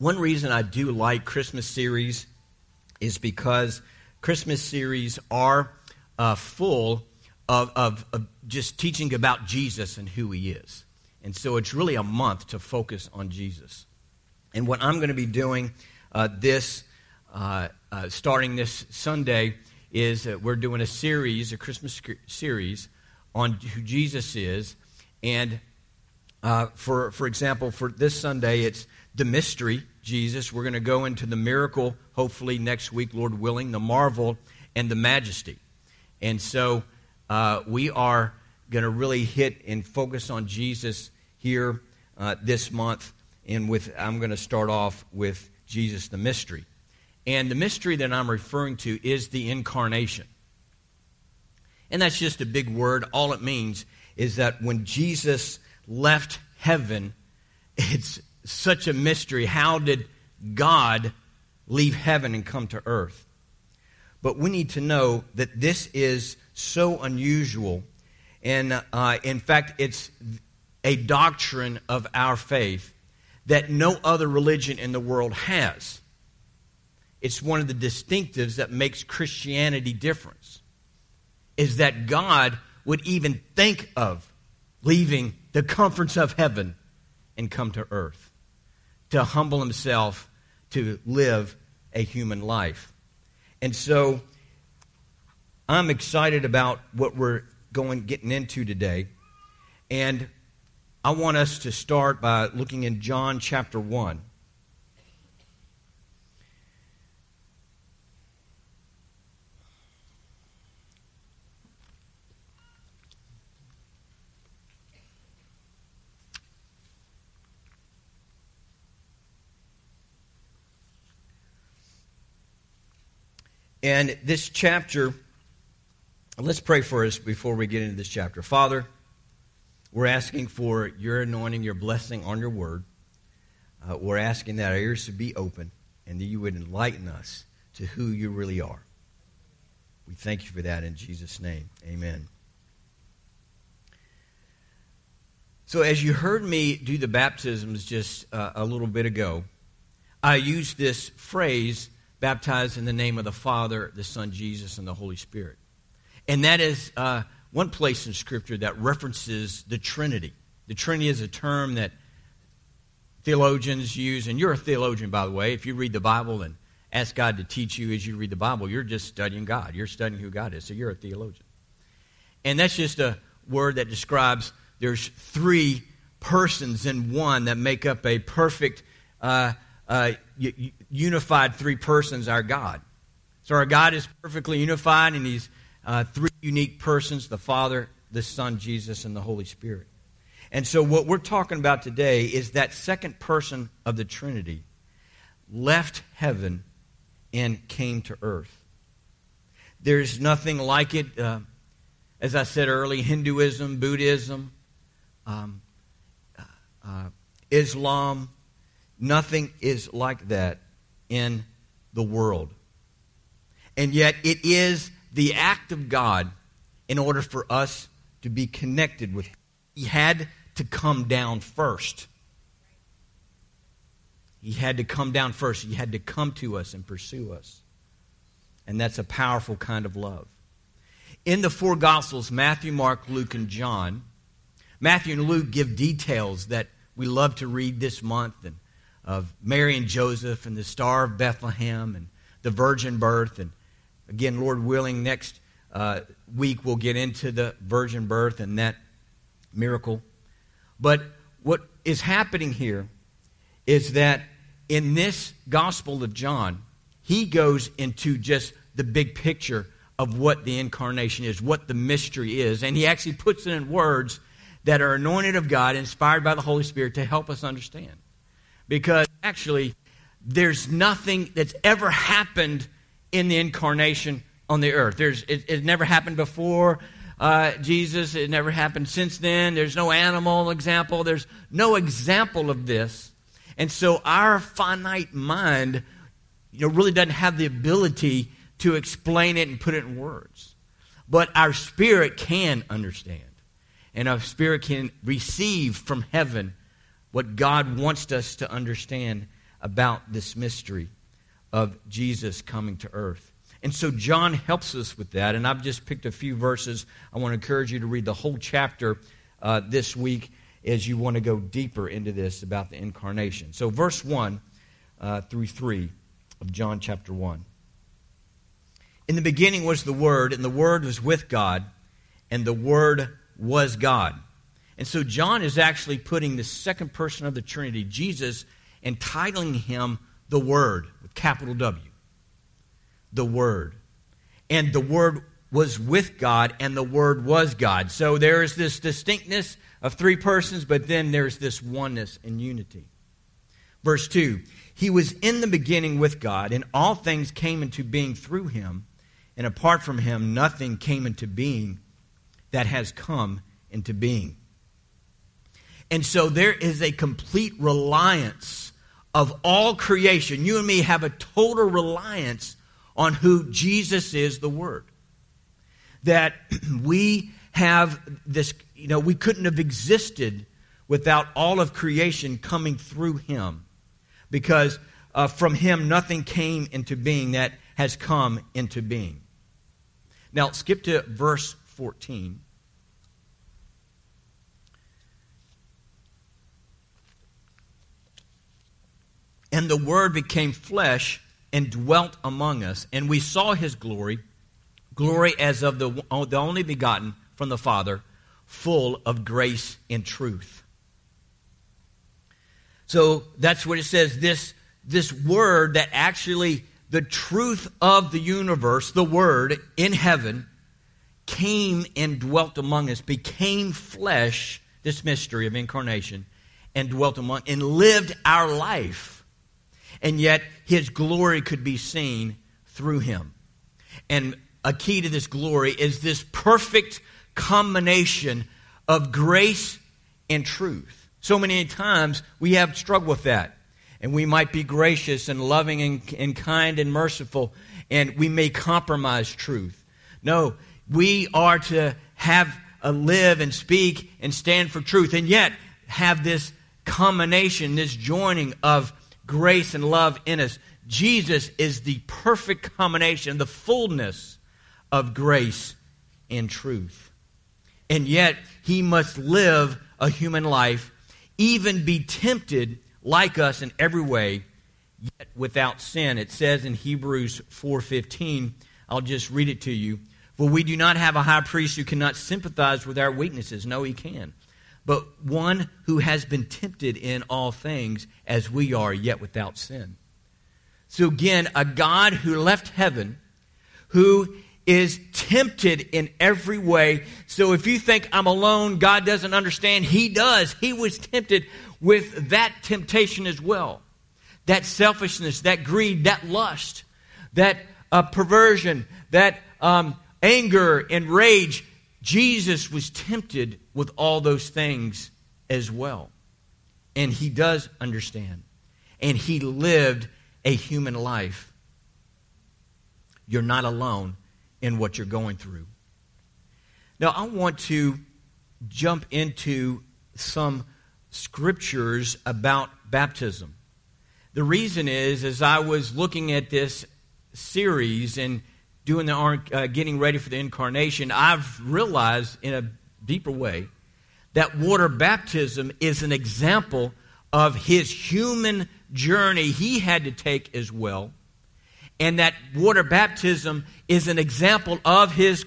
one reason I do like Christmas series is because Christmas series are uh, full of, of, of just teaching about Jesus and who he is. And so it's really a month to focus on Jesus. And what I'm going to be doing uh, this, uh, uh, starting this Sunday, is we're doing a series, a Christmas series, on who Jesus is. And uh, for, for example, for this Sunday, it's the mystery, Jesus. We're going to go into the miracle, hopefully next week, Lord willing, the marvel, and the majesty. And so uh, we are going to really hit and focus on Jesus here uh, this month. And with I'm going to start off with Jesus, the mystery. And the mystery that I'm referring to is the incarnation. And that's just a big word. All it means is that when Jesus left heaven, it's such a mystery. How did God leave heaven and come to earth? But we need to know that this is so unusual. And uh, in fact, it's a doctrine of our faith that no other religion in the world has. It's one of the distinctives that makes Christianity different. Is that God would even think of leaving the comforts of heaven and come to earth to humble himself to live a human life. And so I'm excited about what we're going getting into today. And I want us to start by looking in John chapter 1. And this chapter, let's pray for us before we get into this chapter. Father, we're asking for your anointing, your blessing on your word. Uh, we're asking that our ears should be open and that you would enlighten us to who you really are. We thank you for that in Jesus' name. Amen. So, as you heard me do the baptisms just uh, a little bit ago, I used this phrase baptized in the name of the Father, the Son, Jesus, and the Holy Spirit. And that is uh, one place in Scripture that references the Trinity. The Trinity is a term that theologians use, and you're a theologian, by the way. If you read the Bible and ask God to teach you as you read the Bible, you're just studying God. You're studying who God is, so you're a theologian. And that's just a word that describes there's three persons in one that make up a perfect uh, uh, unified three persons, our God. So our God is perfectly unified, and He's uh, three unique persons the Father, the Son, Jesus, and the Holy Spirit. And so what we're talking about today is that second person of the Trinity left heaven and came to earth. There's nothing like it. Uh, as I said earlier, Hinduism, Buddhism, um, uh, uh Islam, Nothing is like that in the world. And yet, it is the act of God in order for us to be connected with Him. He had to come down first. He had to come down first. He had to come to us and pursue us. And that's a powerful kind of love. In the four Gospels, Matthew, Mark, Luke, and John, Matthew and Luke give details that we love to read this month and of Mary and Joseph and the Star of Bethlehem and the virgin birth. And again, Lord willing, next uh, week we'll get into the virgin birth and that miracle. But what is happening here is that in this Gospel of John, he goes into just the big picture of what the incarnation is, what the mystery is. And he actually puts it in words that are anointed of God, inspired by the Holy Spirit to help us understand because actually there's nothing that's ever happened in the incarnation on the earth. There's, it, it never happened before uh, Jesus, it never happened since then. There's no animal example, there's no example of this. And so our finite mind you know, really doesn't have the ability to explain it and put it in words. But our spirit can understand. And our spirit can receive from heaven what God wants us to understand about this mystery of Jesus coming to earth. And so John helps us with that. And I've just picked a few verses. I want to encourage you to read the whole chapter uh, this week as you want to go deeper into this about the incarnation. So, verse 1 uh, through 3 of John chapter 1. In the beginning was the Word, and the Word was with God, and the Word was God. And so John is actually putting the second person of the Trinity, Jesus, and titling him the Word with capital W. The Word. And the Word was with God, and the Word was God. So there is this distinctness of three persons, but then there's this oneness and unity. Verse 2 He was in the beginning with God, and all things came into being through him, and apart from him, nothing came into being that has come into being. And so there is a complete reliance of all creation. You and me have a total reliance on who Jesus is, the Word. That we have this, you know, we couldn't have existed without all of creation coming through Him. Because uh, from Him nothing came into being that has come into being. Now, skip to verse 14. And the Word became flesh and dwelt among us, and we saw his glory, glory as of the, the only begotten from the Father, full of grace and truth. So that's what it says. This, this word that actually, the truth of the universe, the word in heaven, came and dwelt among us, became flesh, this mystery of incarnation, and dwelt among, and lived our life and yet his glory could be seen through him. And a key to this glory is this perfect combination of grace and truth. So many times we have struggled with that. And we might be gracious and loving and, and kind and merciful, and we may compromise truth. No, we are to have a live and speak and stand for truth, and yet have this combination, this joining of grace and love in us. Jesus is the perfect combination, the fullness of grace and truth. And yet, he must live a human life, even be tempted like us in every way, yet without sin. It says in Hebrews 4:15, I'll just read it to you. For we do not have a high priest who cannot sympathize with our weaknesses. No, he can but one who has been tempted in all things as we are, yet without sin. So again, a God who left heaven, who is tempted in every way. So if you think I'm alone, God doesn't understand, He does. He was tempted with that temptation as well. That selfishness, that greed, that lust, that uh, perversion, that um, anger and rage. Jesus was tempted with all those things as well. And he does understand. And he lived a human life. You're not alone in what you're going through. Now, I want to jump into some scriptures about baptism. The reason is, as I was looking at this series and doing the uh, getting ready for the incarnation, I've realized in a deeper way that water baptism is an example of his human journey he had to take as well. And that water baptism is an example of his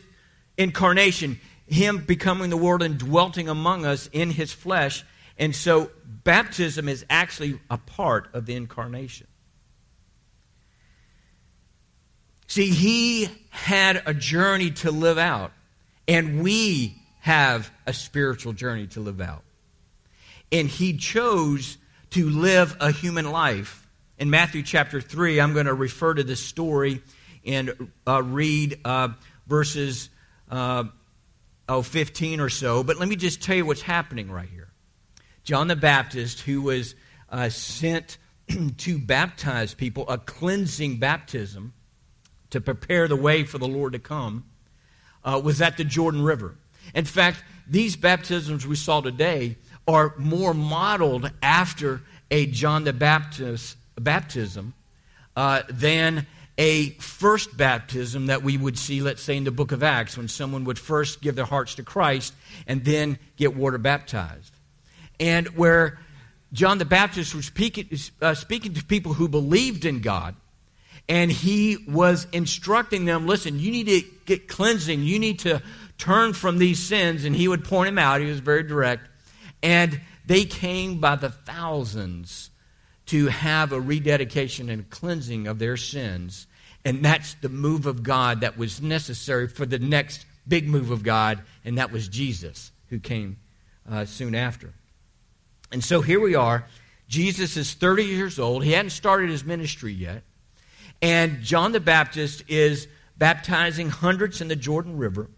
incarnation, him becoming the Word and dwelling among us in his flesh. And so baptism is actually a part of the incarnation. See, he had a journey to live out, and we have a spiritual journey to live out. And he chose to live a human life. In Matthew chapter 3, I'm going to refer to this story and uh, read uh, verses uh, oh, 15 or so. But let me just tell you what's happening right here. John the Baptist, who was uh, sent to baptize people, a cleansing baptism, to prepare the way for the Lord to come, uh, was at the Jordan River. In fact, these baptisms we saw today are more modeled after a John the Baptist baptism uh, than a first baptism that we would see, let's say, in the book of Acts, when someone would first give their hearts to Christ and then get water baptized. And where John the Baptist was speaking, uh, speaking to people who believed in God, and he was instructing them listen, you need to get cleansing, you need to turn from these sins, and he would point them out. He was very direct. And they came by the thousands to have a rededication and cleansing of their sins. And that's the move of God that was necessary for the next big move of God, and that was Jesus, who came uh, soon after. And so here we are. Jesus is 30 years old. He hadn't started his ministry yet. And John the Baptist is baptizing hundreds in the Jordan River.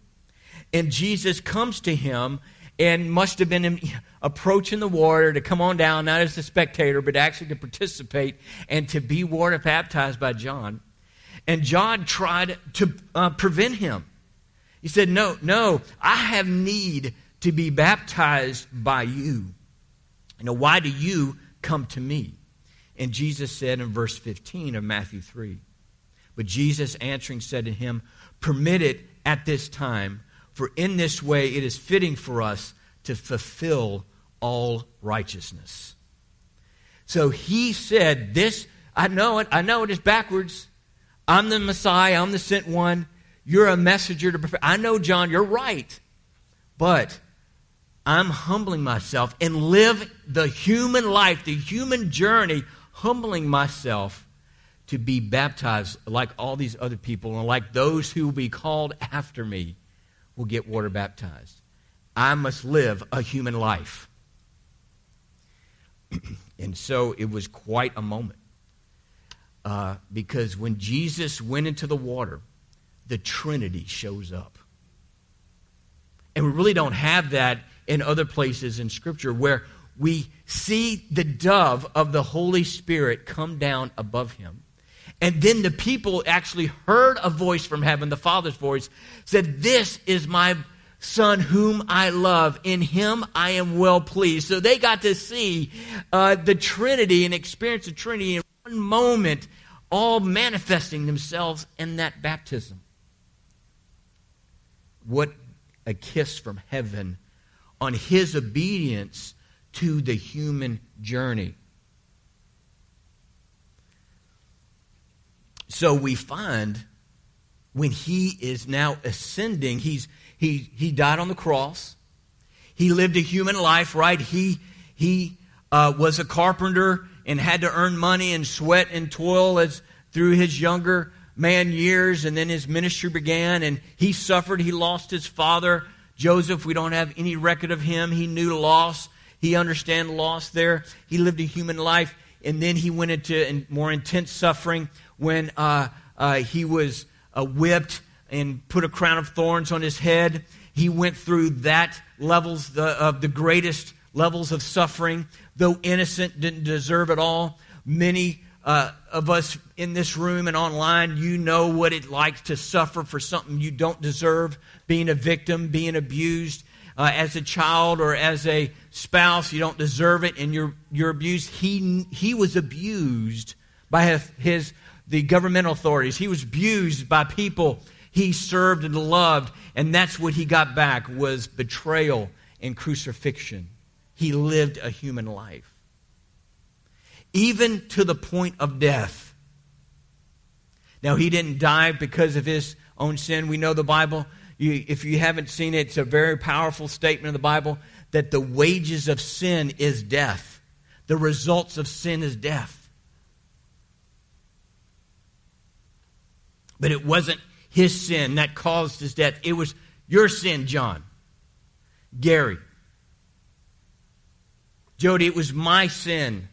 And Jesus comes to him and must have been approaching the water to come on down, not as a spectator, but actually to participate and to be water baptized by John. And John tried to uh, prevent him. He said, No, no, I have need to be baptized by you. You know, why do you come to me? And Jesus said in verse 15 of Matthew 3 But Jesus answering said to him, Permit it at this time for in this way it is fitting for us to fulfill all righteousness. So he said, This, I know it, I know it is backwards. I'm the Messiah, I'm the sent one. You're a messenger to perfect. I know, John, you're right. But I'm humbling myself and live the human life, the human journey, humbling myself to be baptized like all these other people and like those who will be called after me will get water baptized. I must live a human life. and so it was quite a moment. Uh, because when Jesus went into the water, the Trinity shows up. And we really don't have that in other places in Scripture where we see the dove of the Holy Spirit come down above him. And then the people actually heard a voice from heaven, the Father's voice, said, This is my Son whom I love. In him I am well pleased. So they got to see uh, the Trinity and experience the Trinity in one moment, all manifesting themselves in that baptism. What a kiss from heaven on his obedience to the human journey. So we find when he is now ascending, he's, he, he died on the cross. He lived a human life, right? He, he uh, was a carpenter and had to earn money and sweat and toil as through his younger man years, and then his ministry began, and he suffered. He lost his father. Joseph, we don't have any record of him. He knew loss. He understood loss there. He lived a human life, and then he went into more intense suffering when uh, uh, he was uh, whipped and put a crown of thorns on his head. He went through that levels the, of the greatest levels of suffering, though innocent, didn't deserve it all. Many uh, of us in this room and online, you know what it likes to suffer for something you don't deserve, being a victim, being abused. Uh, as a child or as a spouse, you don't deserve it, and you're, you're abused. He, he was abused by his, his the governmental authorities. He was abused by people he served and loved, and that's what he got back was betrayal and crucifixion. He lived a human life. Even to the point of death. Now, he didn't die because of his own sin. We know the Bible. You, if you haven't seen it, it's a very powerful statement in the Bible that the wages of sin is death. The results of sin is death. But it wasn't his sin that caused his death. It was your sin, John. Gary. Jody, it was my sin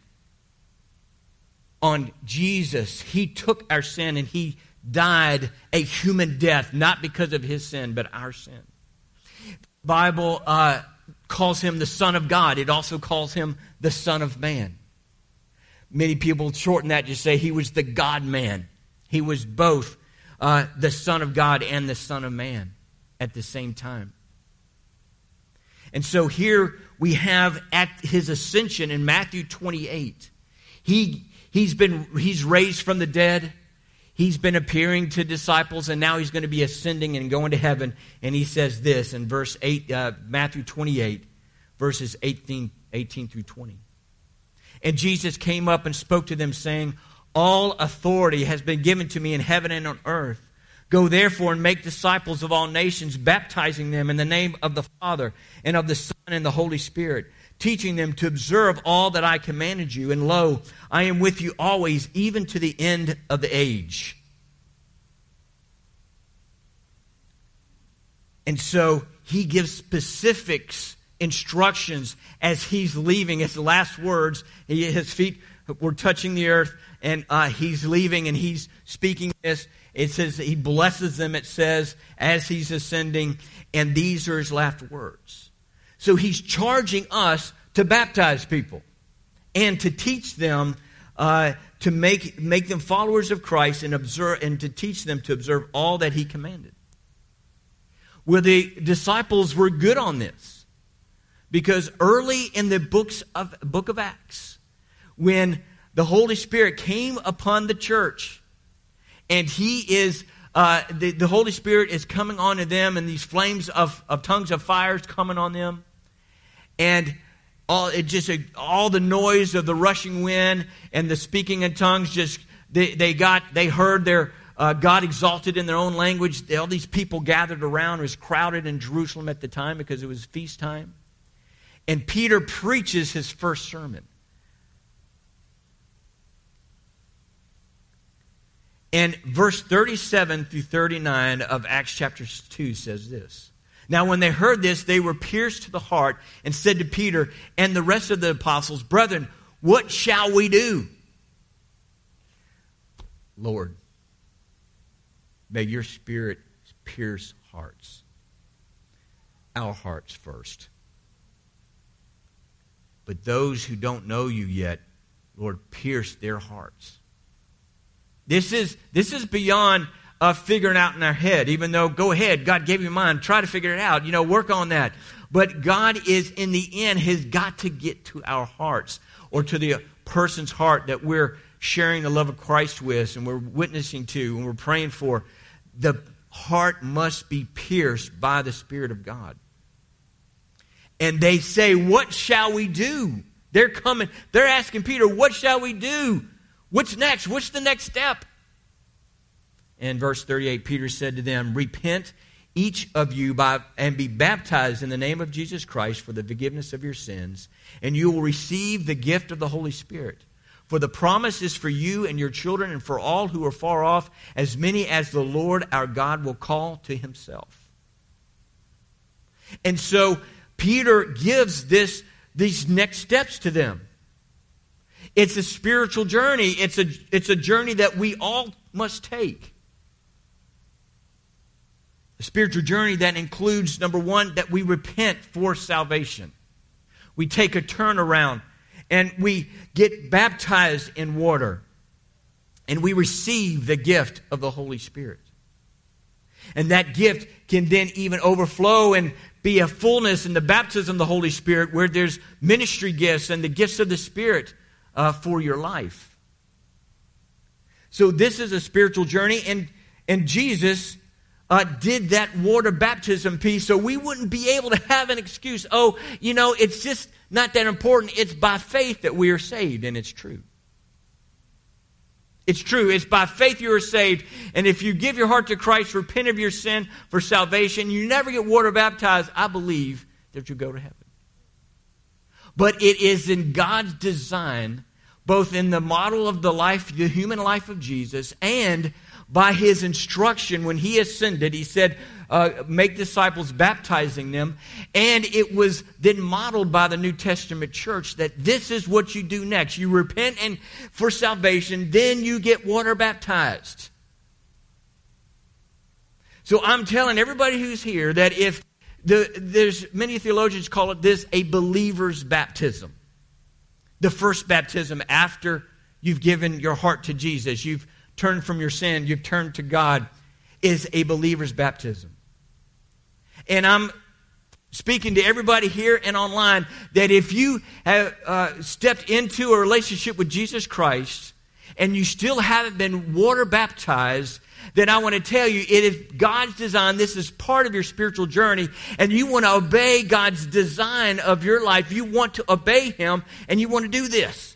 on Jesus. He took our sin and he died a human death, not because of his sin, but our sin. The Bible uh, calls him the Son of God. It also calls him the Son of Man. Many people shorten that to say he was the God man. He was both uh, the Son of God and the Son of Man at the same time. And so here we have at his ascension in Matthew 28, he, He's been he's raised from the dead. He's been appearing to disciples, and now he's going to be ascending and going to heaven. And he says this in verse 8, uh, Matthew 28, verses 18, 18 through 20. And Jesus came up and spoke to them, saying, All authority has been given to me in heaven and on earth. Go therefore and make disciples of all nations, baptizing them in the name of the Father and of the Son and the Holy Spirit, teaching them to observe all that I commanded you. And lo, I am with you always, even to the end of the age. And so he gives specifics, instructions as he's leaving. His last words, his feet were touching the earth, and uh, he's leaving and he's speaking this. It says he blesses them, it says, as he's ascending, and these are his last words. So he's charging us to baptize people and to teach them, uh, to make, make them followers of Christ and, observe, and to teach them to observe all that he commanded. Well, the disciples were good on this because early in the books of, book of Acts, when the Holy Spirit came upon the church, and he is uh, the, the Holy Spirit is coming onto them, and these flames of, of tongues of fire is coming on them, and all it just all the noise of the rushing wind and the speaking in tongues just they, they got they heard their uh, God exalted in their own language. All these people gathered around. It was crowded in Jerusalem at the time because it was feast time. And Peter preaches his first sermon. And verse 37 through 39 of Acts chapter 2 says this. Now, when they heard this, they were pierced to the heart and said to Peter and the rest of the apostles, Brethren, what shall we do? Lord, may your spirit pierce hearts. Our hearts first. But those who don't know you yet, Lord, pierce their hearts this is, this is beyond uh, figuring out in our head, even though, go ahead, God gave you mind, try to figure it out, you know, work on that. But God is, in the end, has got to get to our hearts or to the person's heart that we're sharing the love of Christ with and we're witnessing to and we're praying for. The heart must be pierced by the Spirit of God. And they say, What shall we do? They're coming, they're asking Peter, What shall we do? What's next? What's the next step? In verse 38, Peter said to them, Repent each of you by, and be baptized in the name of Jesus Christ for the forgiveness of your sins, and you will receive the gift of the Holy Spirit. For the promise is for you and your children and for all who are far off, as many as the Lord our God will call to himself. And so Peter gives this, these next steps to them. It's a spiritual journey. It's a, it's a journey that we all must take. A spiritual journey that includes, number one, that we repent for salvation. We take a turnaround and we get baptized in water and we receive the gift of the Holy Spirit. And that gift can then even overflow and be a fullness in the baptism of the Holy Spirit where there's ministry gifts and the gifts of the Spirit uh, for your life. So this is a spiritual journey, and and Jesus uh, did that water baptism piece, so we wouldn't be able to have an excuse. Oh, you know, it's just not that important. It's by faith that we are saved, and it's true. It's true. It's by faith you are saved. And if you give your heart to Christ, repent of your sin for salvation, you never get water baptized, I believe that you'll go to heaven. But it is in God's design, both in the model of the life, the human life of Jesus, and by his instruction when he ascended, he said, uh, make disciples, baptizing them. And it was then modeled by the New Testament church that this is what you do next. You repent and for salvation, then you get water baptized. So I'm telling everybody who's here that if the, there's many theologians call it this a believer's baptism. The first baptism after you've given your heart to Jesus, you've turned from your sin, you've turned to God, is a believer's baptism. And I'm speaking to everybody here and online that if you have uh, stepped into a relationship with Jesus Christ and you still haven't been water baptized, then I want to tell you it is God's design. This is part of your spiritual journey, and you want to obey God's design of your life. You want to obey Him, and you want to do this.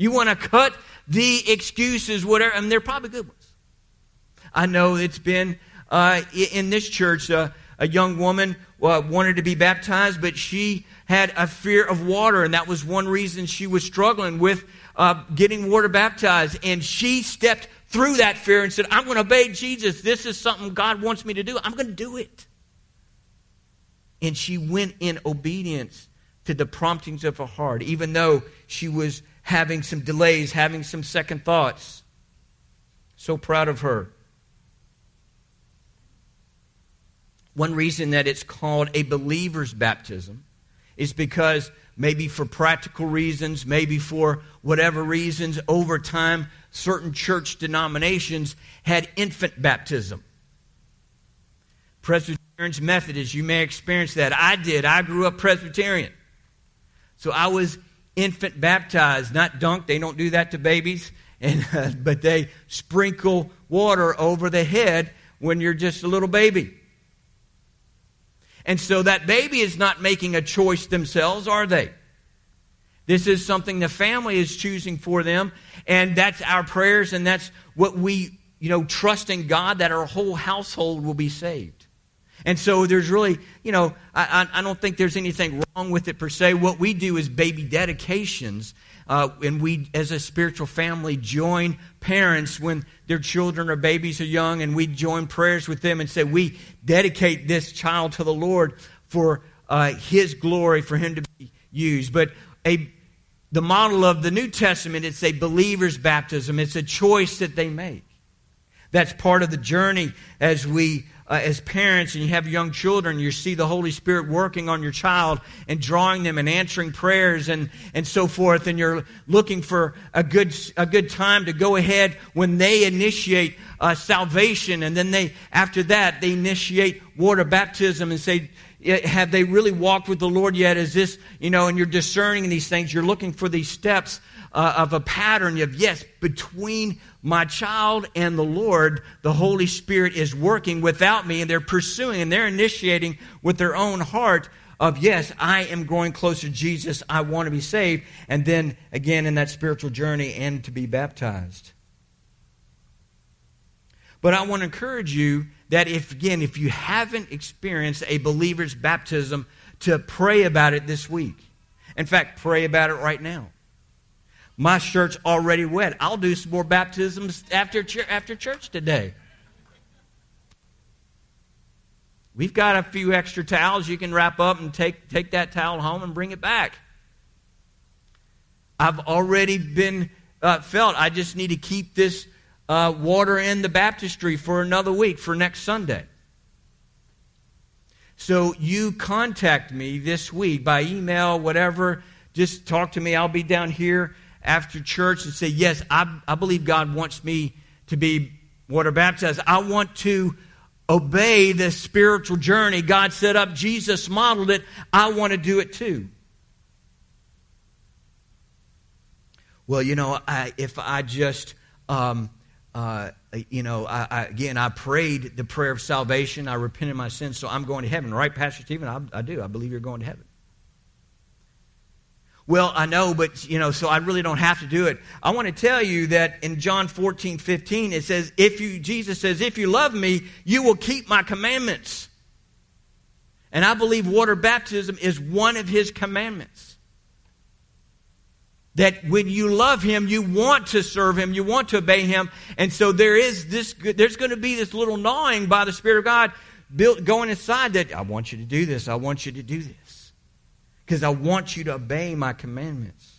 You want to cut the excuses, whatever, and they're probably good ones. I know it's been uh, in this church, uh, a young woman uh, wanted to be baptized, but she had a fear of water, and that was one reason she was struggling with uh, getting water baptized. And she stepped through that fear and said, I'm going to obey Jesus. This is something God wants me to do. I'm going to do it. And she went in obedience to the promptings of her heart, even though she was having some delays, having some second thoughts. So proud of her. One reason that it's called a believer's baptism is because maybe for practical reasons, maybe for whatever reasons, over time, certain church denominations had infant baptism. Presbyterians, Methodists, you may experience that. I did. I grew up Presbyterian. So I was infant baptized, not dunked. They don't do that to babies. And, uh, but they sprinkle water over the head when you're just a little baby. And so that baby is not making a choice themselves, are they? This is something the family is choosing for them, and that's our prayers, and that's what we, you know, trust in God that our whole household will be saved. And so there's really, you know, I, I don't think there's anything wrong with it per se. What we do is baby dedications, uh, and we, as a spiritual family, join parents when their children or babies are young, and we join prayers with them and say, We dedicate this child to the Lord for uh, His glory, for Him to be used. But a, the model of the New Testament, it's a believer's baptism, it's a choice that they make. That's part of the journey as we uh, as parents and you have young children, you see the Holy Spirit working on your child and drawing them and answering prayers and, and so forth, and you're looking for a good, a good time to go ahead when they initiate uh, salvation, and then they, after that, they initiate water baptism and say, have they really walked with the Lord yet? Is this, you know, and you're discerning these things, you're looking for these steps uh, of a pattern of, yes, between my child and the Lord, the Holy Spirit is working without me, and they're pursuing and they're initiating with their own heart of, yes, I am growing closer to Jesus. I want to be saved. And then again in that spiritual journey and to be baptized. But I want to encourage you that if, again, if you haven't experienced a believer's baptism, to pray about it this week. In fact, pray about it right now. My shirt's already wet. I'll do some more baptisms after, after church today. We've got a few extra towels you can wrap up and take, take that towel home and bring it back. I've already been uh, felt. I just need to keep this uh, water in the baptistry for another week, for next Sunday. So you contact me this week by email, whatever. Just talk to me. I'll be down here after church and say, Yes, I, I believe God wants me to be water baptized. I want to obey the spiritual journey God set up. Jesus modeled it. I want to do it too. Well, you know, I, if I just, um, uh, you know, I, I, again, I prayed the prayer of salvation. I repented my sins, so I'm going to heaven. Right, Pastor Stephen? I, I do. I believe you're going to heaven. Well, I know, but, you know, so I really don't have to do it. I want to tell you that in John 14, 15, it says, if you, Jesus says, if you love me, you will keep my commandments. And I believe water baptism is one of his commandments. That when you love him, you want to serve him, you want to obey him. And so there is this, there's going to be this little gnawing by the Spirit of God built, going inside that I want you to do this, I want you to do this because I want you to obey my commandments.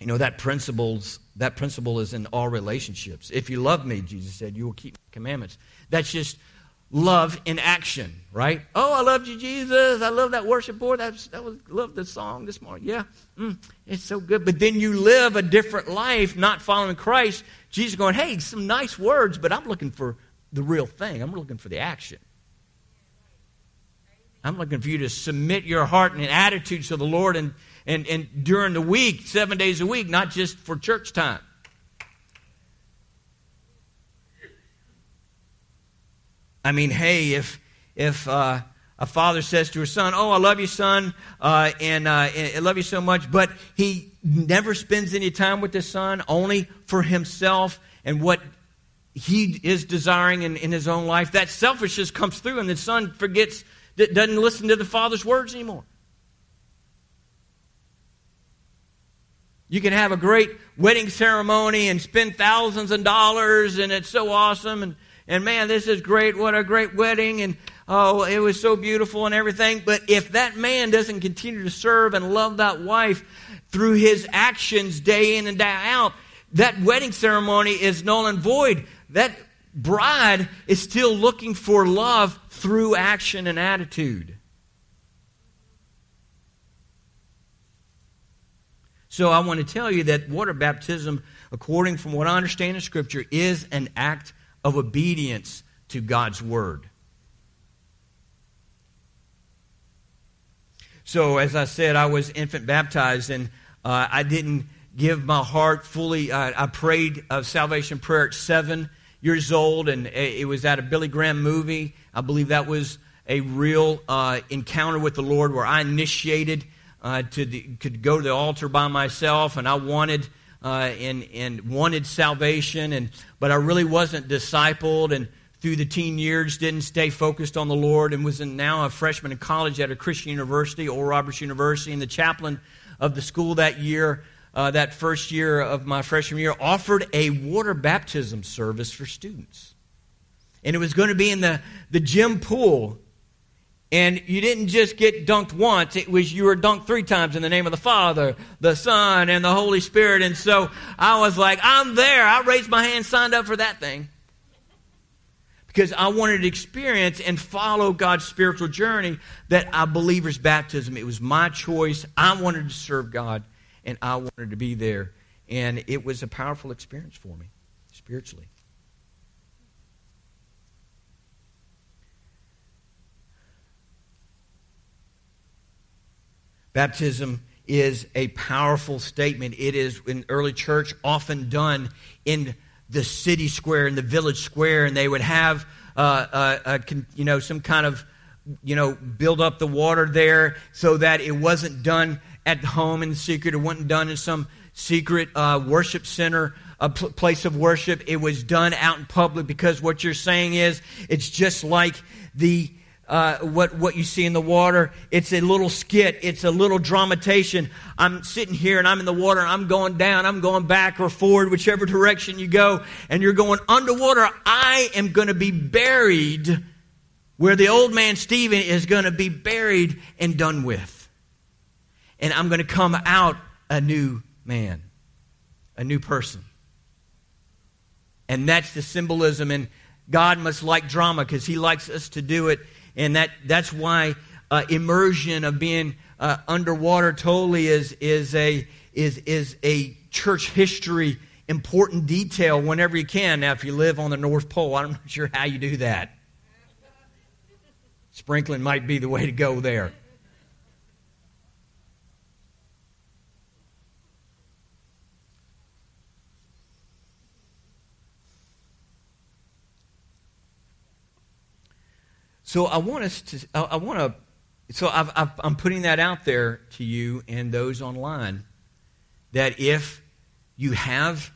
You know, that principles that principle is in all relationships. If you love me, Jesus said, you will keep my commandments. That's just love in action, right? Oh, I loved you, Jesus. I love that worship board. That that was love the song this morning. Yeah, mm, it's so good. But then you live a different life, not following Christ. Jesus going, hey, some nice words, but I'm looking for the real thing. I'm looking for the action. I'm looking for you to submit your heart and attitudes to the Lord and, and, and during the week, seven days a week, not just for church time. I mean, hey, if if uh, a father says to his son, "Oh, I love you, son, uh, and, uh, and I love you so much," but he never spends any time with his son, only for himself and what he is desiring in, in his own life. That selfishness comes through, and the son forgets, doesn't listen to the father's words anymore. You can have a great wedding ceremony and spend thousands of dollars, and it's so awesome. And, and man, this is great. What a great wedding. And oh, it was so beautiful and everything. But if that man doesn't continue to serve and love that wife through his actions day in and day out, that wedding ceremony is null and void. That bride is still looking for love through action and attitude. So I want to tell you that water baptism, according from what I understand in Scripture, is an act of obedience to God's Word. So, as I said, I was infant baptized, and uh, I didn't give my heart fully. Uh, I prayed a salvation prayer at seven years old, and it was at a Billy Graham movie. I believe that was a real uh, encounter with the Lord where I initiated uh, to the, could go to the altar by myself, and I wanted uh, and and wanted salvation, and but I really wasn't discipled, and through the teen years didn't stay focused on the Lord, and was now a freshman in college at a Christian university, Oral Roberts University, and the chaplain of the school that year. Uh, that first year of my freshman year, offered a water baptism service for students. And it was going to be in the, the gym pool and you didn't just get dunked once, it was you were dunked three times in the name of the Father, the Son, and the Holy Spirit. And so I was like, I'm there. I raised my hand, signed up for that thing. Because I wanted to experience and follow God's spiritual journey that I believer's baptism. It was my choice. I wanted to serve God, and I wanted to be there. And it was a powerful experience for me, spiritually. Baptism is a powerful statement. It is in early church often done in the city square, in the village square, and they would have uh, uh, a, you know some kind of you know build up the water there so that it wasn't done at home in secret. It wasn't done in some secret uh, worship center a pl- place of worship. It was done out in public because what you're saying is it's just like the uh, what, what you see in the water. It's a little skit, it's a little dramatization. I'm sitting here and I'm in the water and I'm going down, I'm going back or forward, whichever direction you go, and you're going underwater. I am going to be buried where the old man Stephen is going to be buried and done with. And I'm going to come out a new man, a new person. And that's the symbolism. And God must like drama because He likes us to do it and that, that's why uh, immersion of being uh, underwater totally is, is, a, is, is a church history important detail whenever you can. Now, if you live on the North Pole, I'm not sure how you do that. Sprinkling might be the way to go there. So I want us to, I, want to, so I've, I've, I'm putting that out there to you and those online that if you have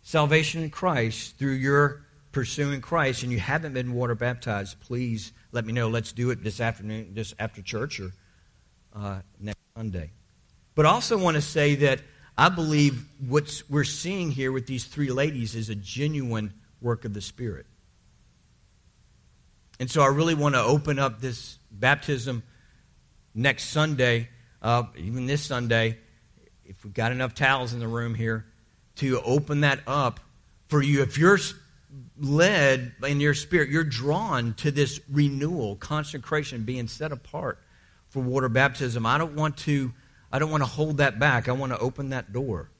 salvation in Christ through your pursuing Christ and you haven't been water baptized, please let me know. Let's do it this afternoon, just after church or uh, next Sunday. But I also want to say that I believe what we're seeing here with these three ladies is a genuine work of the Spirit. And so I really want to open up this baptism next Sunday, uh, even this Sunday, if we've got enough towels in the room here, to open that up for you. If you're led in your spirit, you're drawn to this renewal, consecration, being set apart for water baptism. I don't want to. I don't want to hold that back. I want to open that door.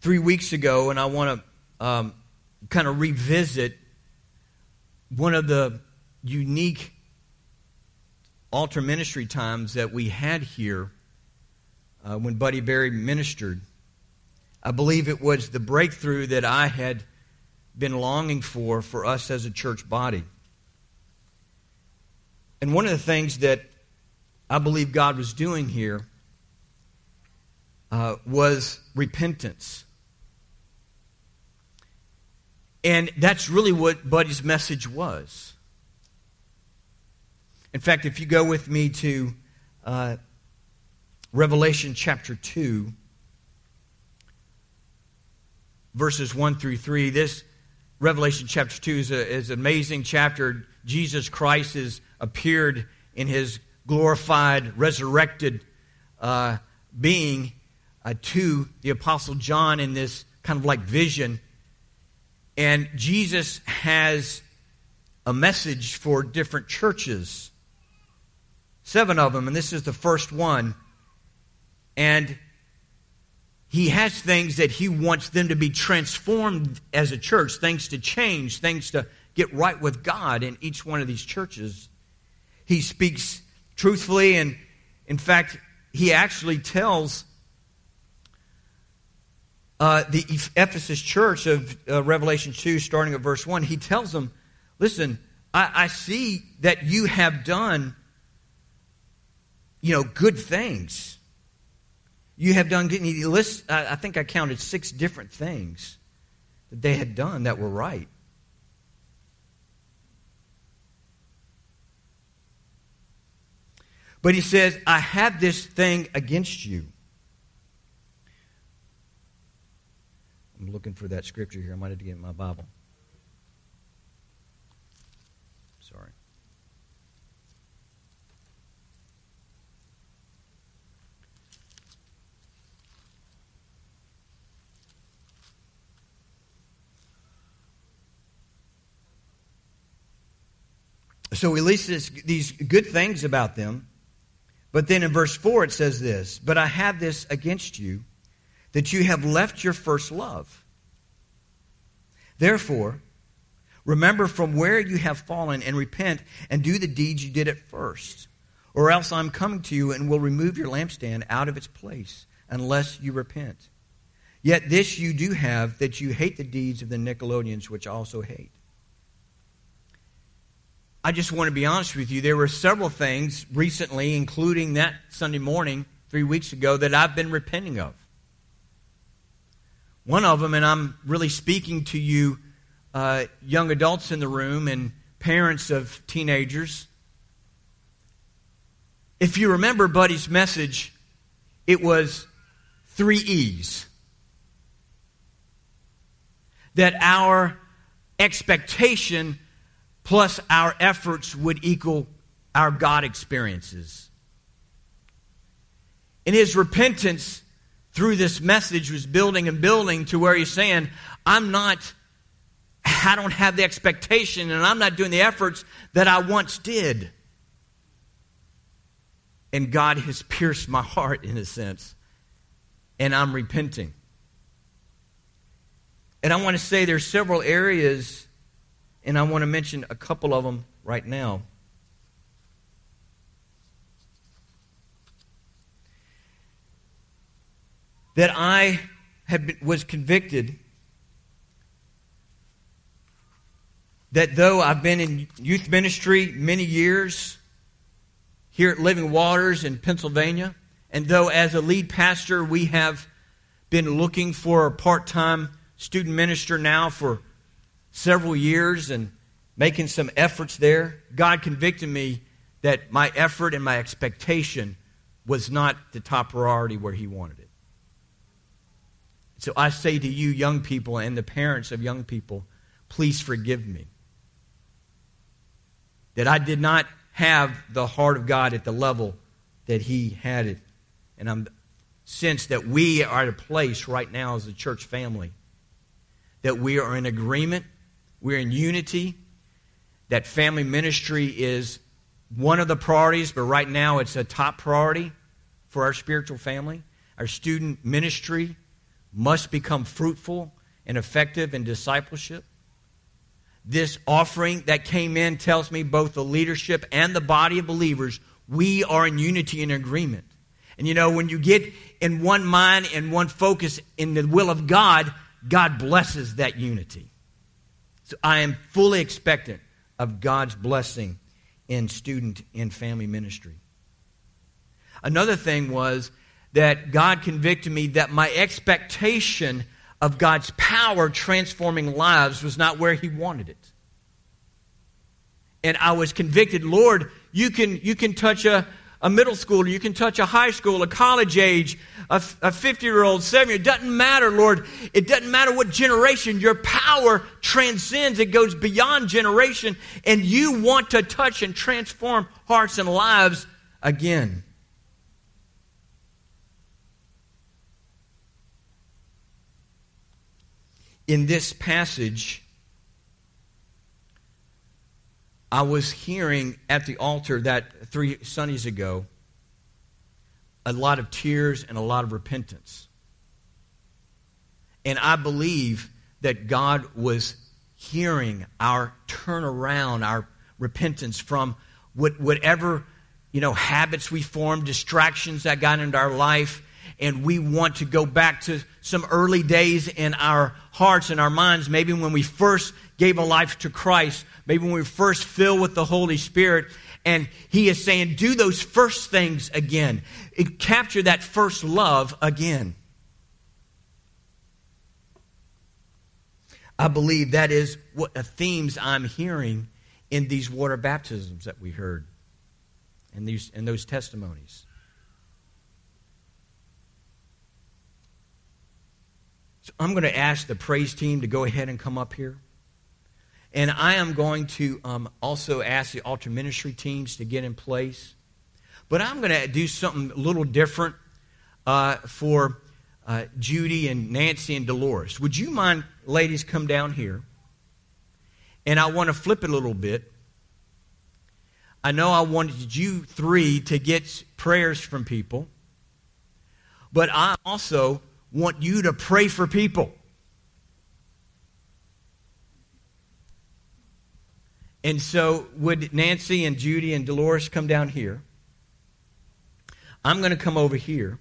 Three weeks ago, and I want to um, kind of revisit one of the unique altar ministry times that we had here uh, when Buddy Berry ministered. I believe it was the breakthrough that I had been longing for for us as a church body. And one of the things that I believe God was doing here uh, was repentance. And that's really what Buddy's message was. In fact, if you go with me to uh, Revelation chapter 2, verses 1 through 3, this Revelation chapter 2 is, a, is an amazing chapter. Jesus Christ has appeared in his glorified, resurrected uh, being uh, to the Apostle John in this kind of like vision. And Jesus has a message for different churches seven of them, and this is the first one. And he has things that he wants them to be transformed as a church, things to change, things to get right with God in each one of these churches. He speaks truthfully, and in fact, he actually tells uh, the Ephesus church of uh, Revelation 2, starting at verse 1, he tells them, Listen, I, I see that you have done you know, good things. You have done good. He lists, I think I counted six different things that they had done that were right. But he says, I have this thing against you. I'm looking for that scripture here. I might have to get my Bible. Sorry. So he lists these good things about them. But then in verse 4 it says this But I have this against you, that you have left your first love. Therefore, remember from where you have fallen and repent and do the deeds you did at first. Or else I'm coming to you and will remove your lampstand out of its place unless you repent. Yet this you do have, that you hate the deeds of the Nicolaitans, which I also hate. I just want to be honest with you. There were several things recently, including that Sunday morning three weeks ago, that I've been repenting of. One of them, and I'm really speaking to you, uh, young adults in the room and parents of teenagers. If you remember Buddy's message, it was three E's. That our expectation plus our efforts would equal our God experiences. In his repentance through this message was building and building to where he's saying, I'm not, I don't have the expectation and I'm not doing the efforts that I once did. And God has pierced my heart in a sense, and I'm repenting. And I want to say there's several areas and I want to mention a couple of them right now. That I been, was convicted that though I've been in youth ministry many years here at Living Waters in Pennsylvania, and though as a lead pastor we have been looking for a part time student minister now for several years and making some efforts there, God convicted me that my effort and my expectation was not the top priority where He wanted it. So I say to you, young people, and the parents of young people, please forgive me. That I did not have the heart of God at the level that He had it. And I'm sense that we are at a place right now as a church family that we are in agreement we're in unity. That family ministry is one of the priorities, but right now it's a top priority for our spiritual family. Our student ministry must become fruitful and effective in discipleship. This offering that came in tells me both the leadership and the body of believers, we are in unity and agreement. And you know, when you get in one mind and one focus in the will of God, God blesses that unity. So I am fully expectant of God's blessing in student and family ministry. Another thing was that God convicted me that my expectation of God's power transforming lives was not where He wanted it. And I was convicted, Lord, you can, you can touch a, a middle schooler, you can touch a high school, a college age, a 50 year old, seven year. It doesn't matter, Lord. It doesn't matter what generation. Your power transcends, it goes beyond generation, and you want to touch and transform hearts and lives again. In this passage, I was hearing at the altar that three Sundays ago a lot of tears and a lot of repentance. And I believe that God was hearing our turnaround, our repentance from whatever you know habits we formed, distractions that got into our life, and we want to go back to some early days in our hearts and our minds, maybe when we first gave a life to Christ, maybe when we first filled with the Holy Spirit. And he is saying, do those first things again. Capture that first love again. I believe that is what the themes I'm hearing in these water baptisms that we heard and these and those testimonies. So I'm going to ask the praise team to go ahead and come up here. And I am going to um, also ask the altar ministry teams to get in place. But I'm going to do something a little different uh, for uh, Judy and Nancy and Dolores. Would you mind, ladies, come down here? And I want to flip it a little bit. I know I wanted you three to get prayers from people, but I also want you to pray for people. And so, would Nancy and Judy and Dolores come down here? I'm going to come over here.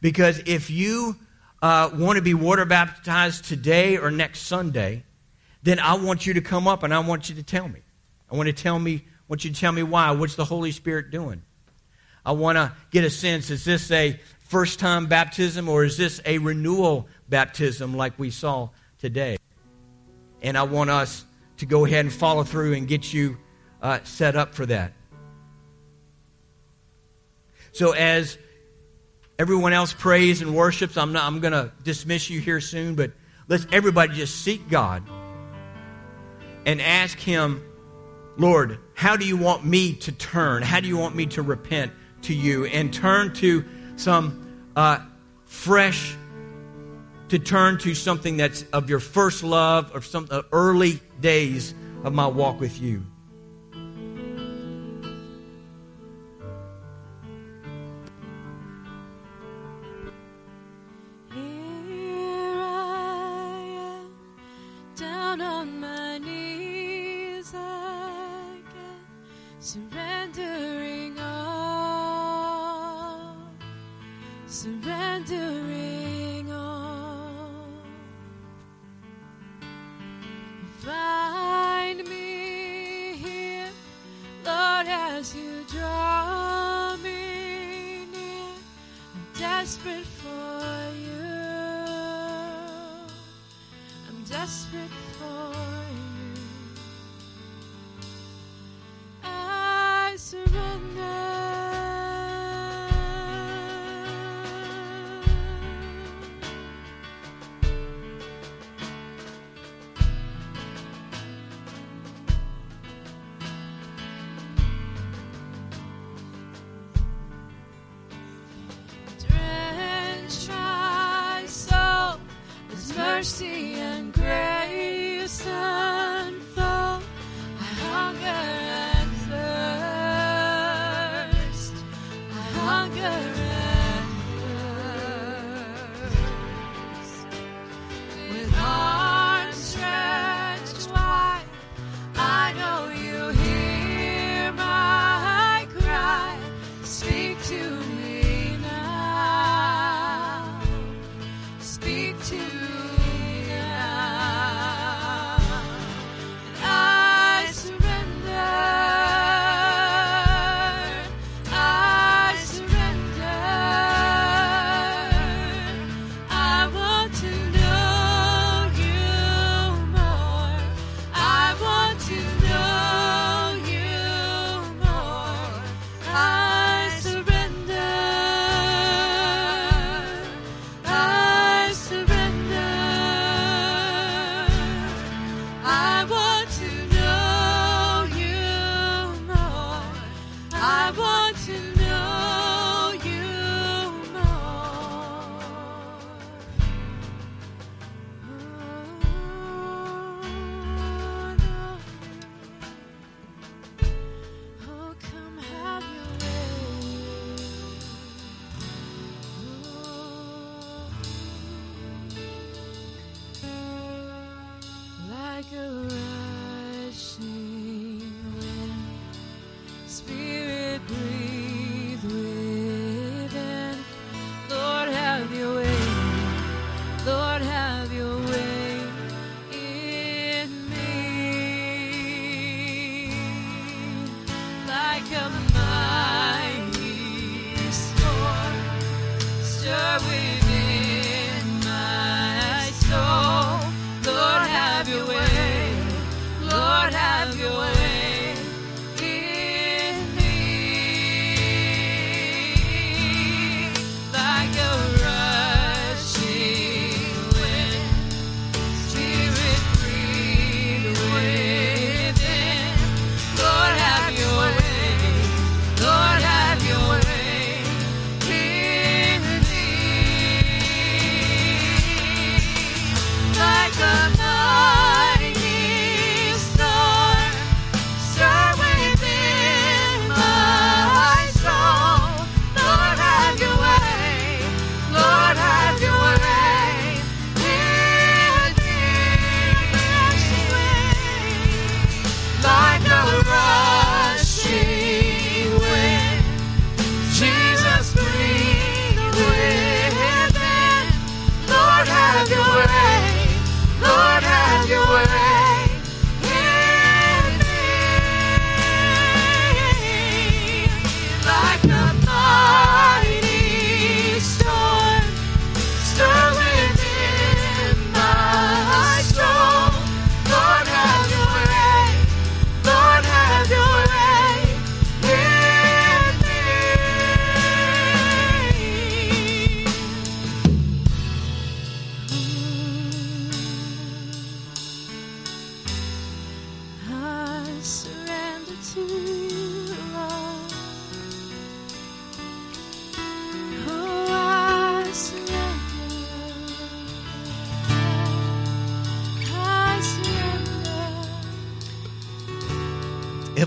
Because if you uh, want to be water baptized today or next Sunday, then I want you to come up and I want you to tell me. I want to tell me, I want you to tell me why. What's the Holy Spirit doing? I want to get a sense is this a first time baptism or is this a renewal baptism like we saw today? And I want us to go ahead and follow through and get you uh, set up for that. So, as everyone else prays and worships, I'm, not, I'm going to dismiss you here soon, but let's everybody just seek God and ask Him, Lord, how do you want me to turn? How do you want me to repent to you and turn to some uh, fresh to turn to something that's of your first love or some uh, early days of my walk with you.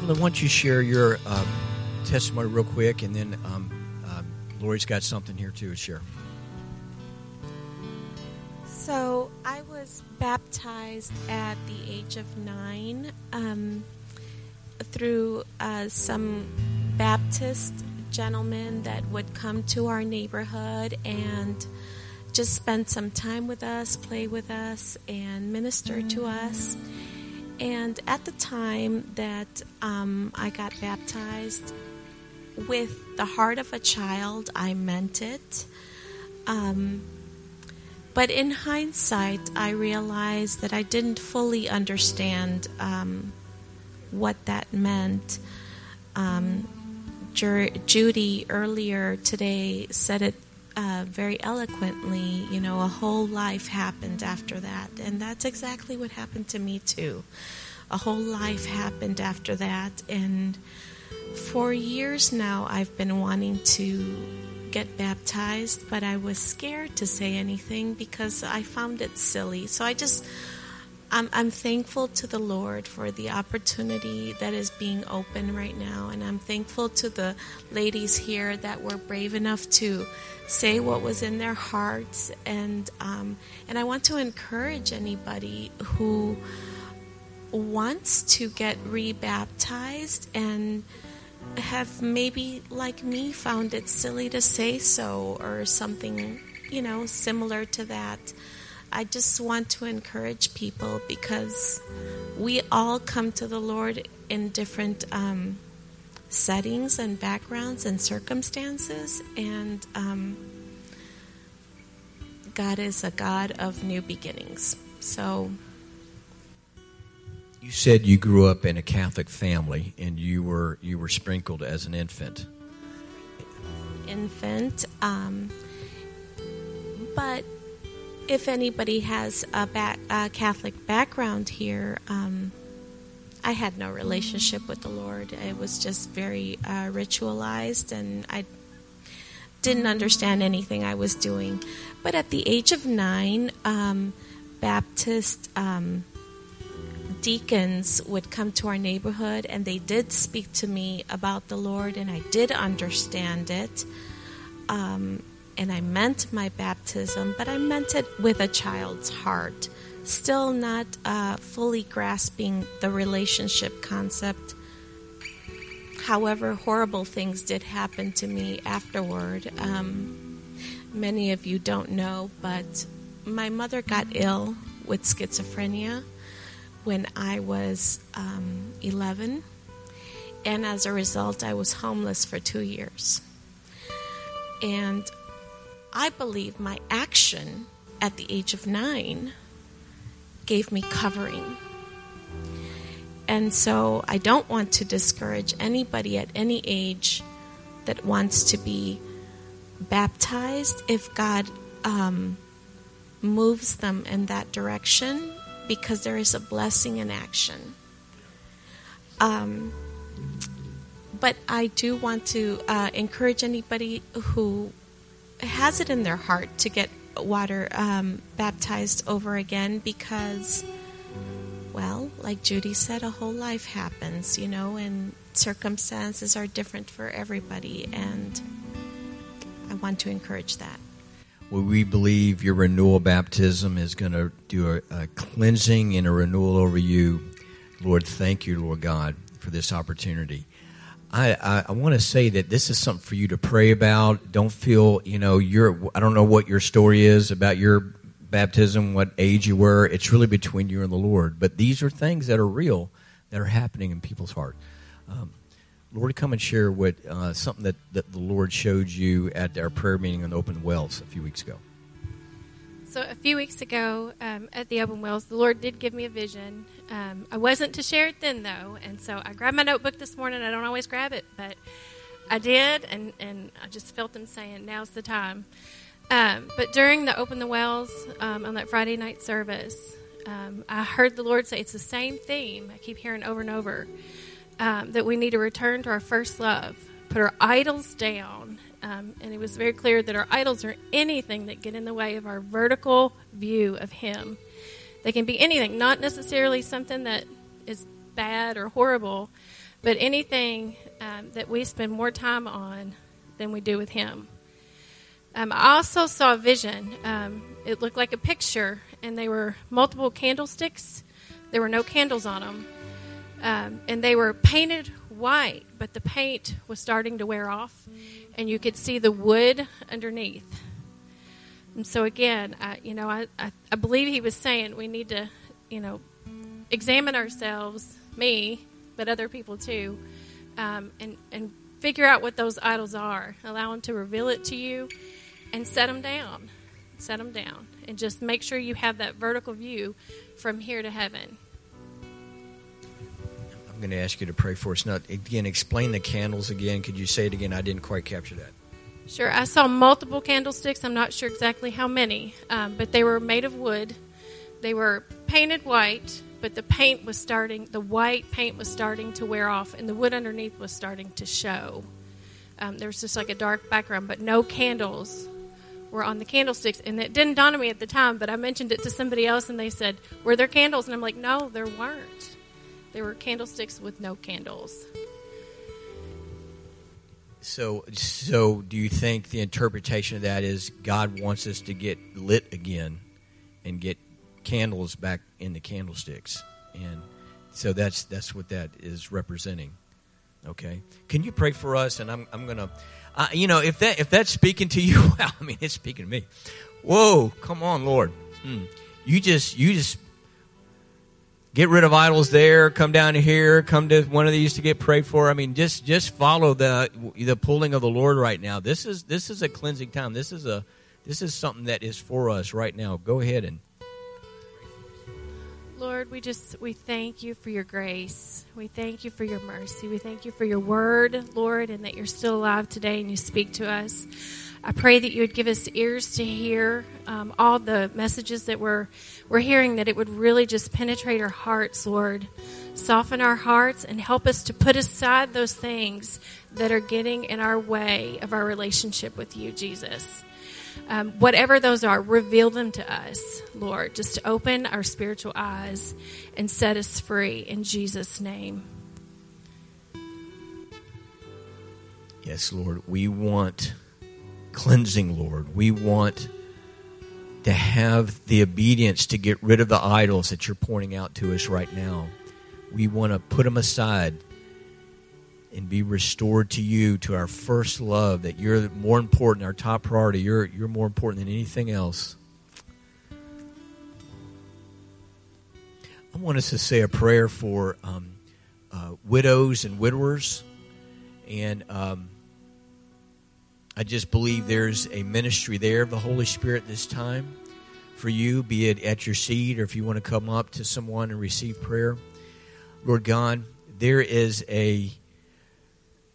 Evelyn, why don't you share your um, testimony real quick, and then um, um, Lori's got something here too to share. So I was baptized at the age of nine um, through uh, some Baptist gentlemen that would come to our neighborhood and just spend some time with us, play with us, and minister to us. And at the time that um, I got baptized, with the heart of a child, I meant it. Um, but in hindsight, I realized that I didn't fully understand um, what that meant. Um, Judy earlier today said it uh, very eloquently. You know, a whole life happened after that. And that's exactly what happened to me, too. A whole life happened after that. And for years now, I've been wanting to get baptized, but I was scared to say anything because I found it silly. So I just, I'm, I'm thankful to the Lord for the opportunity that is being open right now. And I'm thankful to the ladies here that were brave enough to say what was in their hearts. And, um, and I want to encourage anybody who wants to get rebaptized and have maybe, like me, found it silly to say so or something, you know, similar to that. I just want to encourage people because we all come to the Lord in different um, settings and backgrounds and circumstances, and um, God is a God of new beginnings. So you said you grew up in a Catholic family and you were you were sprinkled as an infant. Infant, um, but if anybody has a, ba- a Catholic background here, um, I had no relationship with the Lord. It was just very uh, ritualized, and I didn't understand anything I was doing. But at the age of nine, um, Baptist um, deacons would come to our neighborhood and they did speak to me about the Lord, and I did understand it. Um, and I meant my baptism, but I meant it with a child's heart, still not uh, fully grasping the relationship concept. However, horrible things did happen to me afterward. Um, many of you don't know, but my mother got ill with schizophrenia when I was um, 11, and as a result, I was homeless for two years. And I believe my action at the age of nine gave me covering. And so I don't want to discourage anybody at any age that wants to be baptized if God um, moves them in that direction because there is a blessing in action. Um, but I do want to uh, encourage anybody who has it in their heart to get water um, baptized over again because, well, like Judy said, a whole life happens, you know, and circumstances are different for everybody, and I want to encourage that we believe your renewal baptism is going to do a, a, cleansing and a renewal over you. Lord, thank you, Lord God, for this opportunity. I, I, I want to say that this is something for you to pray about. Don't feel, you know, you're, I don't know what your story is about your baptism, what age you were. It's really between you and the Lord. But these are things that are real that are happening in people's heart. Um, Lori, come and share what uh, something that, that the Lord showed you at our prayer meeting on Open Wells a few weeks ago. So a few weeks ago um, at the Open Wells, the Lord did give me a vision. Um, I wasn't to share it then, though, and so I grabbed my notebook this morning. I don't always grab it, but I did, and, and I just felt Him saying, "Now's the time." Um, but during the Open the Wells um, on that Friday night service, um, I heard the Lord say, "It's the same theme." I keep hearing over and over um, that we need to return to our first love, put our idols down. Um, and it was very clear that our idols are anything that get in the way of our vertical view of Him. They can be anything, not necessarily something that is bad or horrible, but anything um, that we spend more time on than we do with Him. Um, I also saw a vision. Um, it looked like a picture, and they were multiple candlesticks. There were no candles on them. Um, and they were painted white, but the paint was starting to wear off, and you could see the wood underneath. And so, again, I, you know, I, I, I believe he was saying we need to, you know, examine ourselves, me, but other people too, um, and, and figure out what those idols are. Allow him to reveal it to you and set them down. Set them down. And just make sure you have that vertical view from here to heaven. Going to ask you to pray for us. Now, again, explain the candles again. Could you say it again? I didn't quite capture that. Sure. I saw multiple candlesticks. I'm not sure exactly how many, um, but they were made of wood. They were painted white, but the paint was starting, the white paint was starting to wear off, and the wood underneath was starting to show. Um, there was just like a dark background, but no candles were on the candlesticks. And it didn't dawn on me at the time, but I mentioned it to somebody else, and they said, Were there candles? And I'm like, No, there weren't. There were candlesticks with no candles. So, so do you think the interpretation of that is God wants us to get lit again and get candles back in the candlesticks? And so that's that's what that is representing. Okay, can you pray for us? And I'm I'm gonna, uh, you know, if that if that's speaking to you, well, I mean, it's speaking to me. Whoa, come on, Lord, hmm. you just you just get rid of idols there come down here come to one of these to get prayed for. I mean just just follow the the pulling of the lord right now. This is this is a cleansing time. This is a this is something that is for us right now. Go ahead and lord we just we thank you for your grace. We thank you for your mercy. We thank you for your word lord and that you're still alive today and you speak to us I pray that you would give us ears to hear um, all the messages that we're, we're hearing, that it would really just penetrate our hearts, Lord. Soften our hearts and help us to put aside those things that are getting in our way of our relationship with you, Jesus. Um, whatever those are, reveal them to us, Lord. Just open our spiritual eyes and set us free in Jesus' name. Yes, Lord, we want cleansing, Lord. We want to have the obedience to get rid of the idols that you're pointing out to us right now. We want to put them aside and be restored to you, to our first love, that you're more important, our top priority. You're, you're more important than anything else. I want us to say a prayer for um, uh, widows and widowers. And um, I just believe there's a ministry there of the Holy Spirit this time for you, be it at your seat or if you want to come up to someone and receive prayer. Lord God, there is a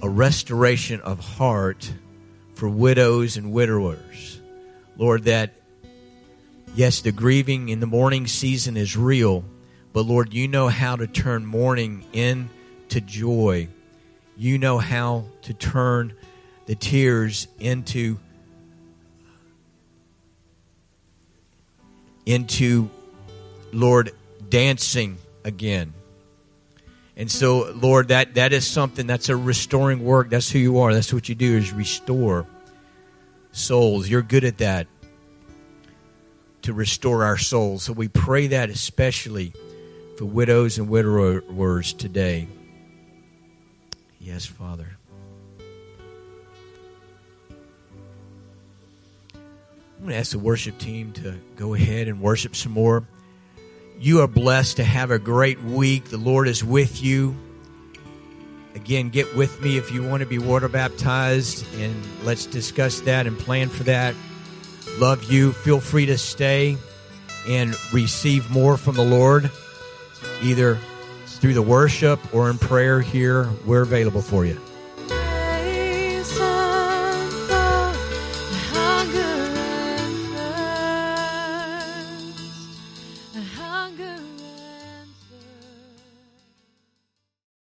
a restoration of heart for widows and widowers. Lord, that yes, the grieving in the mourning season is real, but Lord, you know how to turn mourning into joy. You know how to turn the tears into into Lord dancing again. And so, Lord, that, that is something that's a restoring work. That's who you are. That's what you do is restore souls. You're good at that. To restore our souls. So we pray that especially for widows and widowers today. Yes, Father. I'm going to ask the worship team to go ahead and worship some more. You are blessed to have a great week. The Lord is with you. Again, get with me if you want to be water baptized, and let's discuss that and plan for that. Love you. Feel free to stay and receive more from the Lord, either through the worship or in prayer here. We're available for you.